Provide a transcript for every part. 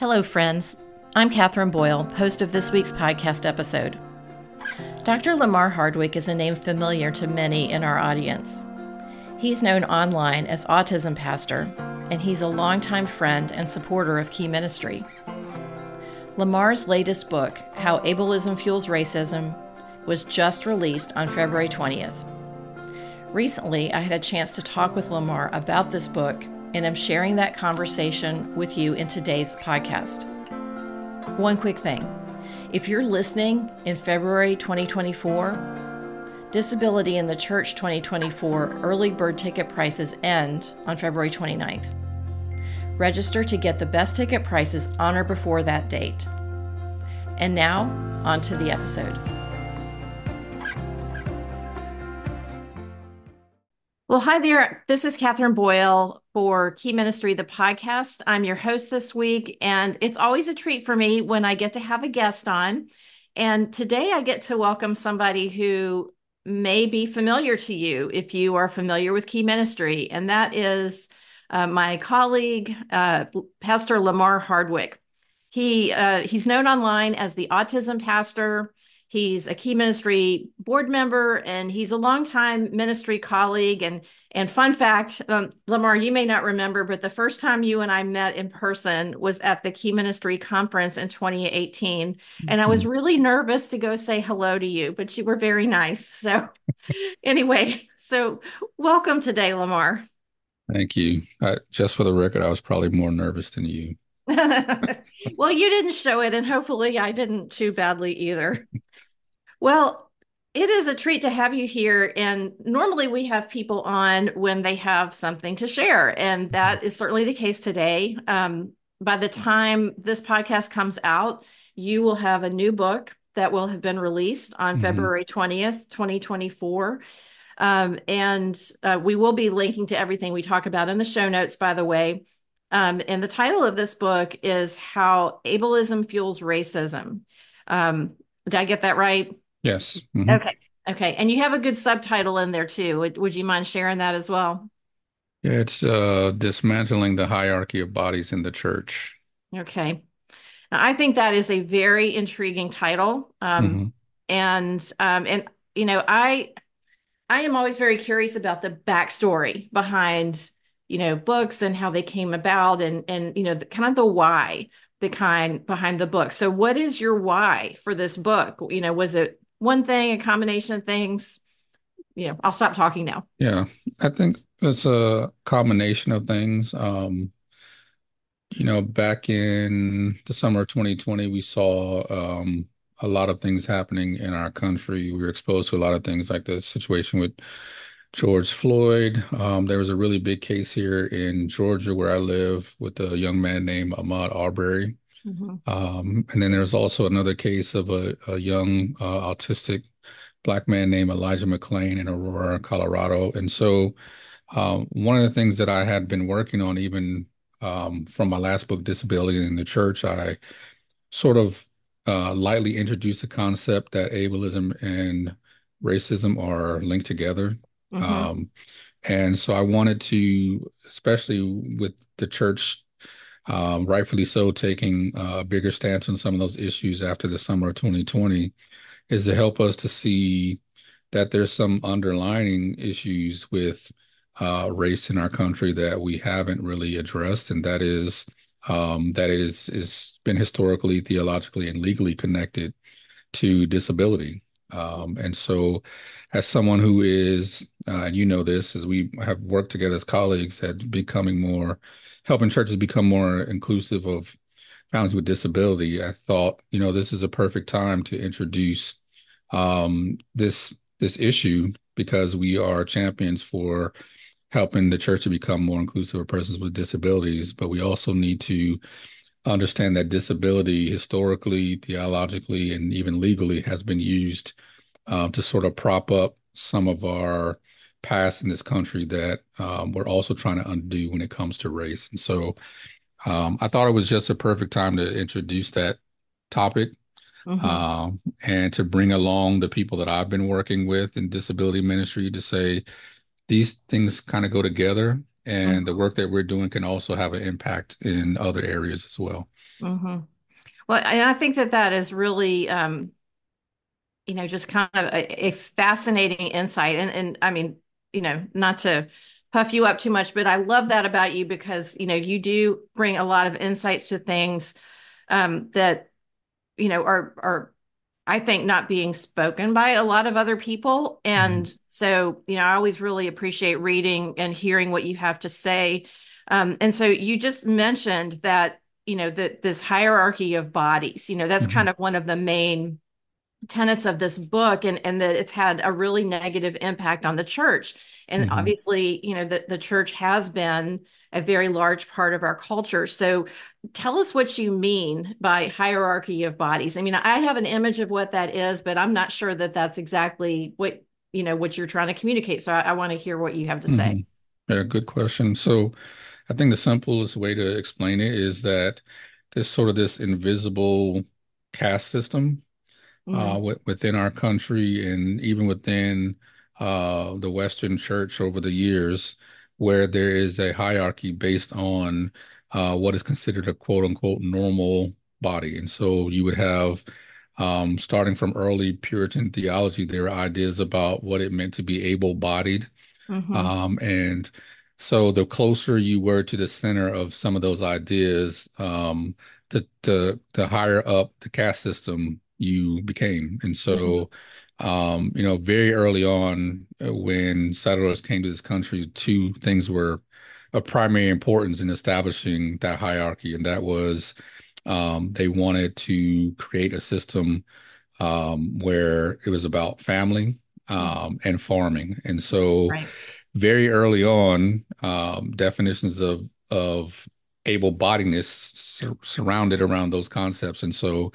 Hello, friends. I'm Catherine Boyle, host of this week's podcast episode. Dr. Lamar Hardwick is a name familiar to many in our audience. He's known online as Autism Pastor, and he's a longtime friend and supporter of Key Ministry. Lamar's latest book, How Ableism Fuels Racism, was just released on February 20th. Recently, I had a chance to talk with Lamar about this book, and I'm sharing that conversation with you in today's podcast. One quick thing if you're listening in February 2024, Disability in the Church 2024 early bird ticket prices end on February 29th. Register to get the best ticket prices on or before that date. And now, on to the episode. Well, hi there. This is Catherine Boyle for Key Ministry, the podcast. I'm your host this week, and it's always a treat for me when I get to have a guest on. And today I get to welcome somebody who may be familiar to you if you are familiar with Key Ministry, and that is uh, my colleague, uh, Pastor Lamar Hardwick. He uh, he's known online as the Autism Pastor. He's a key ministry board member and he's a longtime ministry colleague. And and fun fact, um, Lamar, you may not remember, but the first time you and I met in person was at the Key Ministry Conference in 2018. Mm-hmm. And I was mm-hmm. really nervous to go say hello to you, but you were very nice. So anyway, so welcome today, Lamar. Thank you. just for the record, I was probably more nervous than you. well, you didn't show it, and hopefully, I didn't too badly either. Well, it is a treat to have you here. And normally we have people on when they have something to share. And that is certainly the case today. Um, by the time this podcast comes out, you will have a new book that will have been released on mm-hmm. February 20th, 2024. Um, and uh, we will be linking to everything we talk about in the show notes, by the way. Um, and the title of this book is How Ableism Fuels Racism. Um, did I get that right? Yes. Mm-hmm. Okay. Okay. And you have a good subtitle in there too. Would, would you mind sharing that as well? Yeah, it's uh, dismantling the hierarchy of bodies in the church. Okay. Now, I think that is a very intriguing title. Um, mm-hmm. And um, and you know, I I am always very curious about the backstory behind you know books and how they came about and and you know the, kind of the why the kind behind the book. So, what is your why for this book? You know, was it one thing, a combination of things? You know, I'll stop talking now. Yeah, I think it's a combination of things. Um, you know, back in the summer of 2020, we saw um, a lot of things happening in our country. We were exposed to a lot of things like the situation with George Floyd. Um, there was a really big case here in Georgia where I live with a young man named Ahmaud Arbery. Mm-hmm. Um, and then there's also another case of a, a young uh, autistic black man named Elijah McClain in Aurora, Colorado. And so, um, one of the things that I had been working on, even um, from my last book, Disability in the Church, I sort of uh, lightly introduced the concept that ableism and racism are linked together. Mm-hmm. Um, and so I wanted to, especially with the church um, rightfully so, taking a bigger stance on some of those issues after the summer of 2020, is to help us to see that there's some underlying issues with uh, race in our country that we haven't really addressed, and that is um, that it is is been historically, theologically, and legally connected to disability. Um, and so, as someone who is, uh, and you know this, as we have worked together as colleagues at becoming more helping churches become more inclusive of families with disability, I thought, you know, this is a perfect time to introduce um, this this issue because we are champions for helping the church to become more inclusive of persons with disabilities. But we also need to understand that disability historically, theologically, and even legally has been used uh, to sort of prop up some of our past in this country that um, we're also trying to undo when it comes to race. And so um, I thought it was just a perfect time to introduce that topic mm-hmm. um, and to bring along the people that I've been working with in disability ministry to say these things kind of go together. And the work that we're doing can also have an impact in other areas as well. Mm-hmm. Well, and I think that that is really, um, you know, just kind of a, a fascinating insight. And, and I mean, you know, not to puff you up too much, but I love that about you because, you know, you do bring a lot of insights to things um, that, you know, are, are, I think not being spoken by a lot of other people. And mm-hmm. so, you know, I always really appreciate reading and hearing what you have to say. Um, and so you just mentioned that, you know, that this hierarchy of bodies, you know, that's mm-hmm. kind of one of the main tenets of this book and, and that it's had a really negative impact on the church. And mm-hmm. obviously, you know, the, the church has been a very large part of our culture. So tell us what you mean by hierarchy of bodies. I mean, I have an image of what that is, but I'm not sure that that's exactly what, you know, what you're trying to communicate. So I, I want to hear what you have to say. Mm-hmm. Yeah, good question. So I think the simplest way to explain it is that there's sort of this invisible caste system mm-hmm. uh, w- within our country and even within uh, the Western church over the years, where there is a hierarchy based on uh, what is considered a quote unquote normal body. And so you would have, um, starting from early Puritan theology, there were ideas about what it meant to be able bodied. Mm-hmm. Um, and so the closer you were to the center of some of those ideas, um, the, the, the higher up the caste system you became. And so, mm-hmm. um, you know, very early on uh, when settlers came to this country, two things were of primary importance in establishing that hierarchy. And that was um, they wanted to create a system um, where it was about family mm-hmm. um, and farming. And so, right. very early on, um, definitions of of able-bodiedness sur- surrounded around those concepts. And so,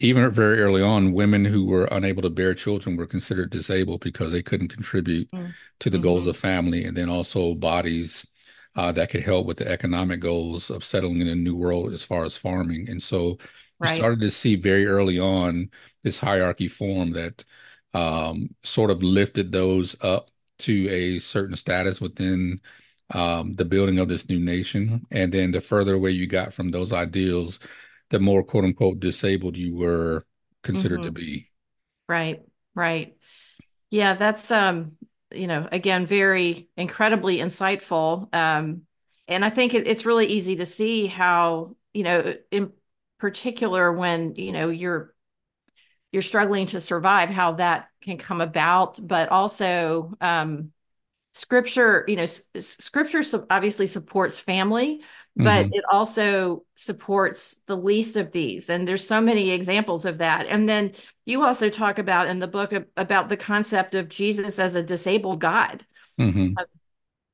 even very early on, women who were unable to bear children were considered disabled because they couldn't contribute mm-hmm. to the mm-hmm. goals of family, and then also bodies uh, that could help with the economic goals of settling in a new world as far as farming. And so right. we started to see very early on this hierarchy form that um, sort of lifted those up to a certain status within um, the building of this new nation. And then the further away you got from those ideals, the more quote unquote disabled you were considered mm-hmm. to be. Right, right. Yeah, that's um, you know, again, very incredibly insightful. Um, and I think it, it's really easy to see how, you know, in particular when, you know, you're you're struggling to survive, how that can come about, but also um scripture, you know, s- scripture obviously supports family, but mm-hmm. it also supports the least of these and there's so many examples of that and then you also talk about in the book about the concept of jesus as a disabled god mm-hmm. Uh,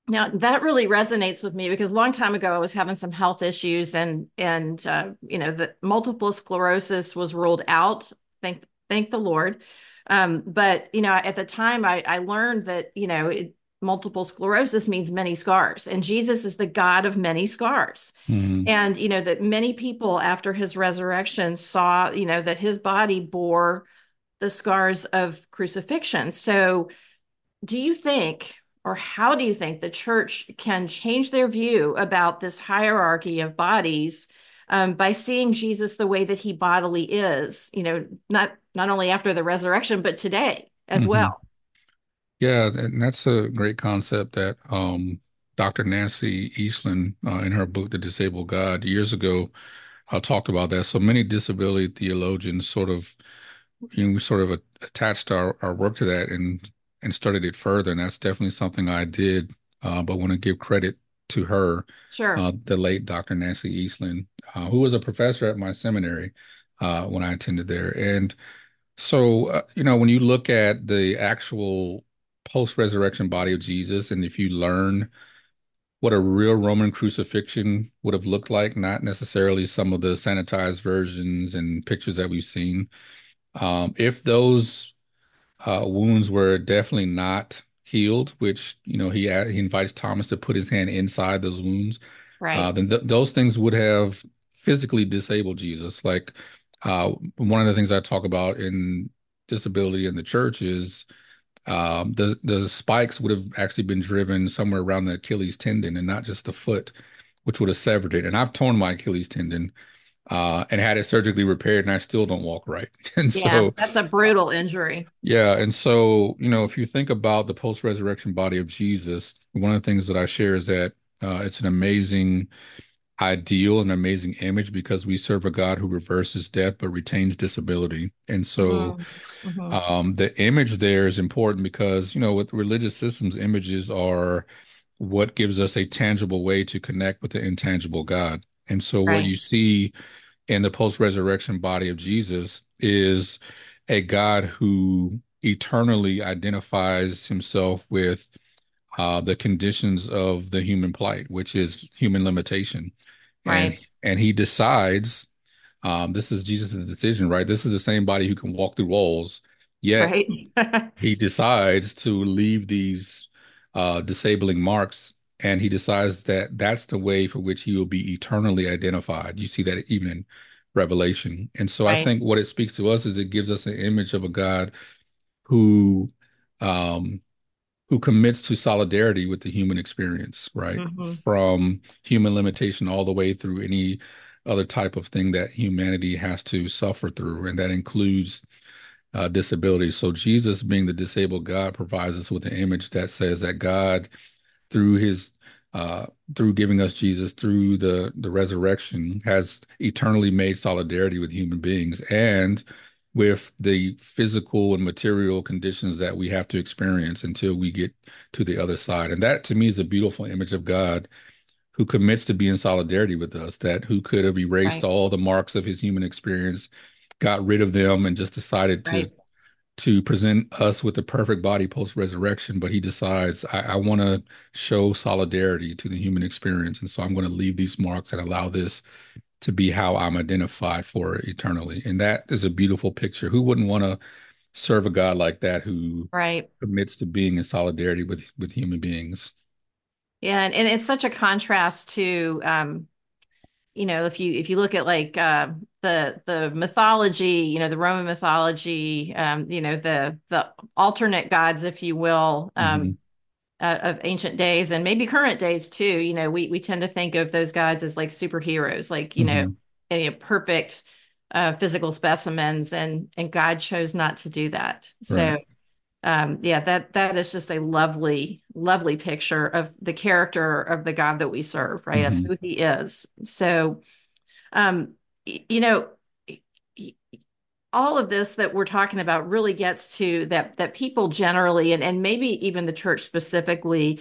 now that really resonates with me because a long time ago i was having some health issues and and uh, you know the multiple sclerosis was ruled out thank thank the lord um, but you know at the time i i learned that you know it, multiple sclerosis means many scars and jesus is the god of many scars mm-hmm. and you know that many people after his resurrection saw you know that his body bore the scars of crucifixion so do you think or how do you think the church can change their view about this hierarchy of bodies um, by seeing jesus the way that he bodily is you know not not only after the resurrection but today as mm-hmm. well yeah, and that's a great concept that um, Dr. Nancy Eiesland, uh, in her book, The Disabled God, years ago, uh, talked about that. So many disability theologians sort of, you know, we sort of attached our, our work to that and and studied it further. And that's definitely something I did, uh, but want to give credit to her, sure, uh, the late Dr. Nancy Eiesland, uh, who was a professor at my seminary uh, when I attended there. And so, uh, you know, when you look at the actual post resurrection body of Jesus, and if you learn what a real Roman crucifixion would have looked like, not necessarily some of the sanitized versions and pictures that we've seen, um, if those uh, wounds were definitely not healed, which you know he he invites Thomas to put his hand inside those wounds, right? Uh, then th- those things would have physically disabled Jesus. Like uh, one of the things I talk about in disability in the church is um, the the spikes would have actually been driven somewhere around the Achilles tendon and not just the foot, which would have severed it. And I've torn my Achilles tendon uh, and had it surgically repaired, and I still don't walk right. And yeah, so that's a brutal injury. Yeah, and so you know, if you think about the post-resurrection body of Jesus, one of the things that I share is that uh, it's an amazing ideal, and amazing image because we serve a God who reverses death but retains disability. And so mm-hmm. mm-hmm. um, the image there is important because, you know, with religious systems, images are what gives us a tangible way to connect with the intangible God. And so right. what you see in the post-resurrection body of Jesus is a God who eternally identifies himself with uh, the conditions of the human plight, which is human limitation. Right. And, and he decides, um, this is Jesus' decision, right? This is the same body who can walk through walls, yet right. he decides to leave these uh, disabling marks and he decides that that's the way for which he will be eternally identified. You see that even in Revelation. And so right. I think what it speaks to us is it gives us an image of a God who um, who commits to solidarity with the human experience, right? Mm-hmm. From human limitation all the way through any other type of thing that humanity has to suffer through, and that includes uh, disability. So Jesus, being the disabled God, provides us with an image that says that God, through His uh, through giving us Jesus, through the the resurrection, has eternally made solidarity with human beings and with the physical and material conditions that we have to experience until we get to the other side. And that to me is a beautiful image of God who commits to be in solidarity with us, that who could have erased right. all the marks of his human experience, got rid of them, and just decided right. to to present us with the perfect body post resurrection. But he decides, I, I want to show solidarity to the human experience. And so I'm going to leave these marks and allow this to be how I'm identified for eternally. And that is a beautiful picture. Who wouldn't want to serve a God like that who right. commits to being in solidarity with with human beings? Yeah, and, and it's such a contrast to um, you know, if you if you look at like uh, the the mythology, you know, the Roman mythology, um, you know, the the alternate gods, if you will, um, mm-hmm uh, of ancient days and maybe current days too. You know, we we tend to think of those gods as like superheroes, like you mm-hmm. know, perfect uh, physical specimens, and and God chose not to do that. So. Right. Um, yeah, that that is just a lovely, lovely picture of the character of the God that we serve, right? Mm-hmm. Of who He is. So, um, you know, all of this that we're talking about really gets to that that people generally and, and maybe even the church specifically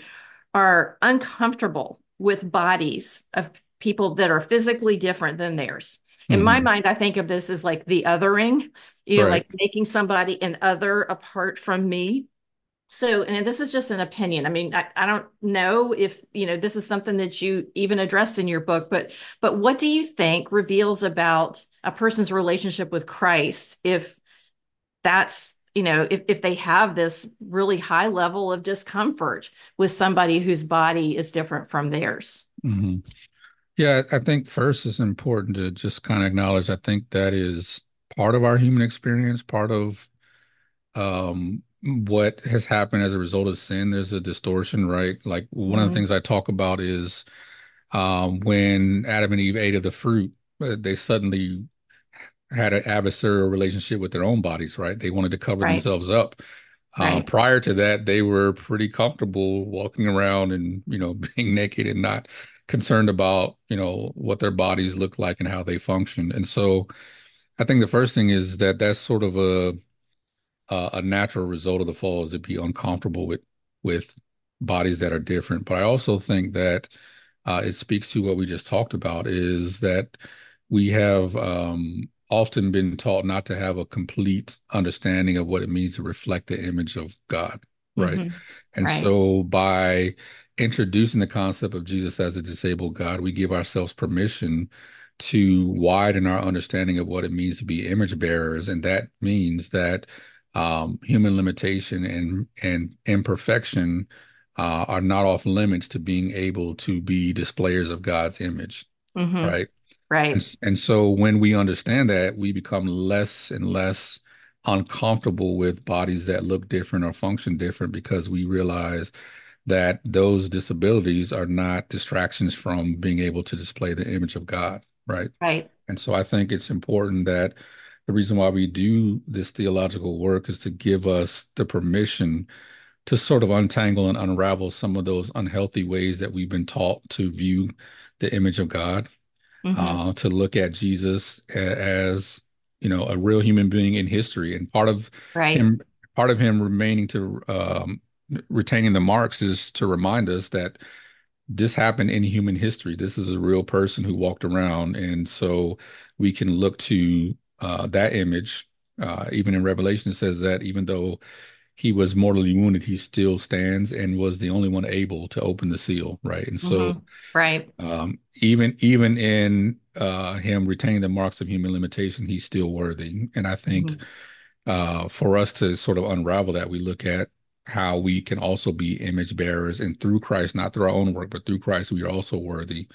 are uncomfortable with bodies of people that are physically different than theirs. In mm-hmm. my mind, I think of this as like the othering, you know, right. like making somebody an other apart from me. So, and this is just an opinion. I mean, I, I don't know if, you know, this is something that you even addressed in your book, but, but what do you think reveals about a person's relationship with Christ if that's, you know, if, if they have this really high level of discomfort with somebody whose body is different from theirs? Mm-hmm. Yeah, I think first it's important to just kind of acknowledge, I think that is part of our human experience, part of, um, what has happened as a result of sin there's a distortion right like one mm-hmm. of the mm-hmm. things i talk about is um, when adam and eve ate of the fruit uh, they suddenly had an adversarial relationship with their own bodies right they wanted to cover right. themselves up uh, right. uh, prior to that they were pretty comfortable walking around and you know being naked and not concerned about you know what their bodies look like and how they function and so i think the first thing is that that's sort of a uh, a natural result of the fall is to be uncomfortable with with bodies that are different. But I also think that uh, it speaks to what we just talked about is that we have um, often been taught not to have a complete understanding of what it means to reflect the image of God, right? Mm-hmm. And right. so by introducing the concept of Jesus as a disabled God, we give ourselves permission to widen our understanding of what it means to be image bearers. And that means that um, human limitation and and imperfection uh, are not off limits to being able to be displayers of God's image, mm-hmm. right? Right. And, and, so when we understand that, we become less and less uncomfortable with bodies that look different or function different because we realize that those disabilities are not distractions from being able to display the image of God, right? Right. And so I think it's important that the reason why we do this theological work is to give us the permission to sort of untangle and unravel some of those unhealthy ways that we've been taught to view the image of God, mm-hmm. uh, to look at Jesus as you know a real human being in history, and part of right. him, part of him remaining to um, retaining the marks is to remind us that this happened in human history. This is a real person who walked around, and so we can look to uh, that image. Uh, even in Revelation, it says that even though he was mortally wounded, he still stands and was the only one able to open the seal, right? And so, mm-hmm. right, um, even even in uh, him retaining the marks of human limitation, he's still worthy. And I think mm-hmm. uh, for us to sort of unravel that, we look at how we can also be image bearers, and through Christ, not through our own work, but through Christ, we are also worthy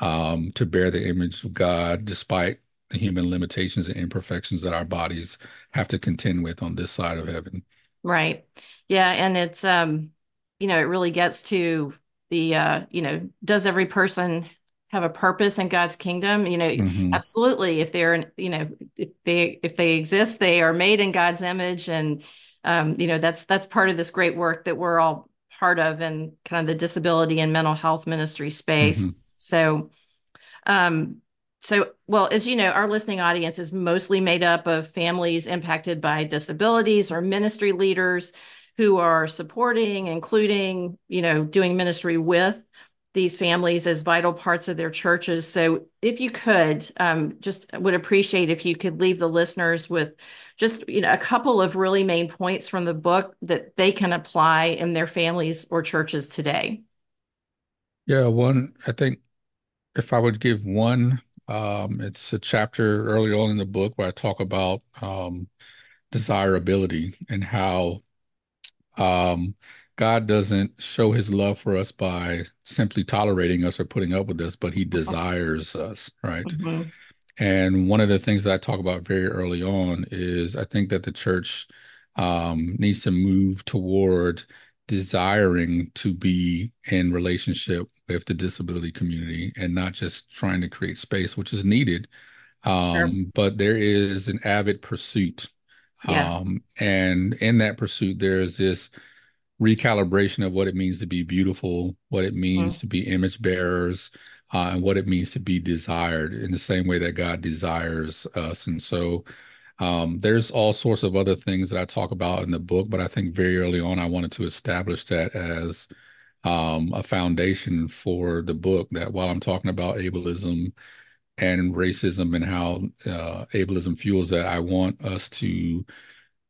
um, to bear the image of God, despite the human limitations and imperfections that our bodies have to contend with on this side of heaven. Right. Yeah. And it's, um, you know, it really gets to the, uh, you know, does every person have a purpose in God's kingdom? You know, mm-hmm. absolutely. If they're, you know, if they, if they exist, they are made in God's image. And, um, you know, that's, that's part of this great work that we're all part of and kind of the disability and mental health ministry space. Mm-hmm. So, um, so, well, as you know, our listening audience is mostly made up of families impacted by disabilities or ministry leaders who are supporting, including, you know, doing ministry with these families as vital parts of their churches. So, if you could, um, just would appreciate if you could leave the listeners with just you know a couple of really main points from the book that they can apply in their families or churches today. Yeah, one, I think if I would give one um, it's a chapter early on in the book where I talk about um, desirability and how um, God doesn't show his love for us by simply tolerating us or putting up with us, but he desires us, right? Mm-hmm. And one of the things that I talk about very early on is I think that the church um, needs to move toward desiring to be in relationship with the disability community and not just trying to create space, which is needed. Um, sure. But there is an avid pursuit. Yes. Um, and in that pursuit, there is this recalibration of what it means to be beautiful, what it means mm-hmm. to be image bearers, uh, and what it means to be desired in the same way that God desires us. And so um, there's all sorts of other things that I talk about in the book, but I think very early on, I wanted to establish that as um, a foundation for the book that while I'm talking about ableism and racism and how uh, ableism fuels that, I want us to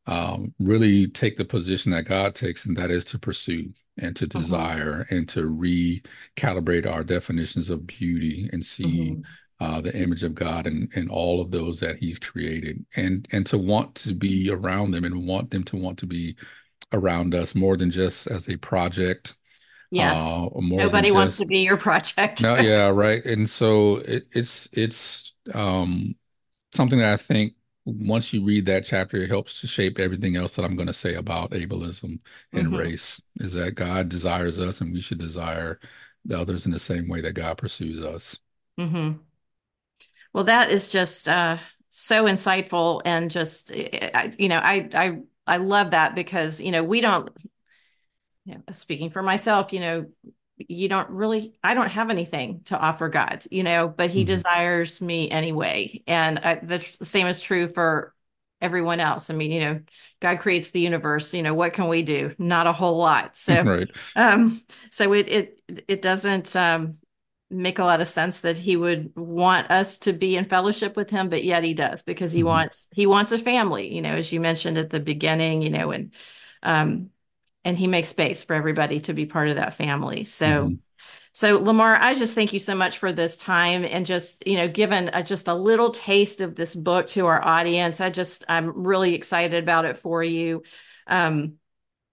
um, really take the position that God takes, and that is to pursue and to mm-hmm. desire mm-hmm. and to recalibrate our definitions of beauty and see mm-hmm. uh, the image of God and and all of those that He's created, and and to want to be around them and want them to want to be around us more than just as a project Yes. Uh, Nobody wants to be your project. no, yeah, right. And so it, it's it's um, something that I think once you read that chapter, it helps to shape everything else that I'm going to say about ableism and mm-hmm. race. Is that God desires us, and we should desire the others in the same way that God pursues us. Mm-hmm. Well, that is just uh, so insightful, and just you know, I I I love that because you know we don't you know, speaking for myself, you know, you don't really, I don't have anything to offer God, you know, but He mm-hmm. desires me anyway. And I, the same is true for everyone else. I mean, you know, God creates the universe. You know, what can we do? Not a whole lot. So, right. um, so it it it doesn't um make a lot of sense that He would want us to be in fellowship with Him, but yet He does because He mm-hmm. wants He wants a family. You know, as you mentioned at the beginning, you know, and um and he makes space for everybody to be part of that family. So, mm-hmm. so Lamar, I just thank you so much for this time and just you know, given a, just a little taste of this book to our audience. I just I'm really excited about it for you. Um,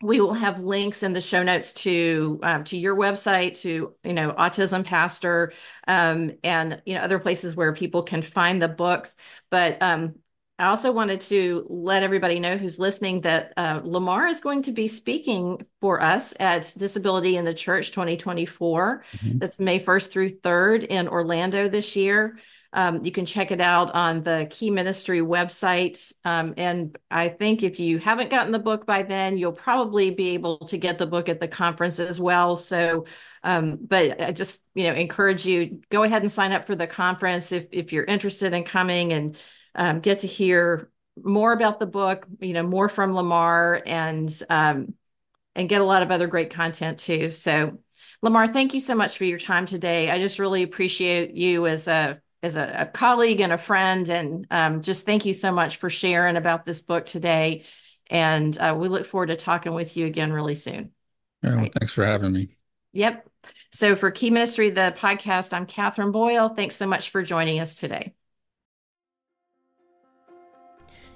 we will have links in the show notes to um, to your website to you know autism pastor um, and you know other places where people can find the books but um, I also wanted to let everybody know who's listening that uh, Lamar is going to be speaking for us at Disability in the Church 2024. Mm-hmm. That's May 1st through 3rd in Orlando this year. Um, you can check it out on the Key Ministry website. Um, and I think if you haven't gotten the book by then, you'll probably be able to get the book at the conference as well. So, um, but I just you know encourage you go ahead and sign up for the conference if if you're interested in coming and um, get to hear more about the book, you know, more from Lamar and um, and get a lot of other great content too. So, Lamar, thank you so much for your time today. I just really appreciate you as a as a, a colleague and a friend, and um, just thank you so much for sharing about this book today. And uh, we look forward to talking with you again really soon. Yeah, well, right. thanks for having me. Yep. So for Key Ministry, the podcast, I'm Catherine Boyle. Thanks so much for joining us today.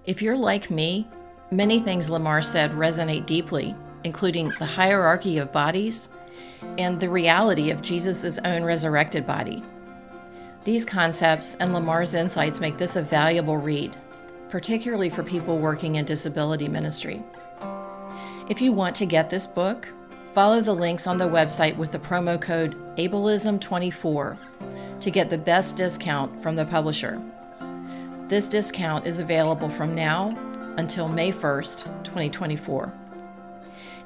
If you're like me, many things Lamar said resonate deeply, including the hierarchy of bodies and the reality of Jesus' own resurrected body. These concepts and Lamar's insights make this a valuable read, particularly for people working in disability ministry. If you want to get this book, follow the links on the website with the promo code ableism24 to get the best discount from the publisher. This discount is available from now until May 1st, 2024.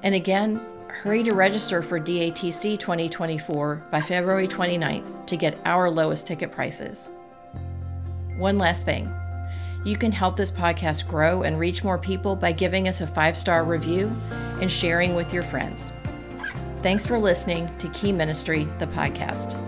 And again, hurry to register for DATC 2024 by February 29th to get our lowest ticket prices. One last thing you can help this podcast grow and reach more people by giving us a five star review and sharing with your friends. Thanks for listening to Key Ministry, the podcast.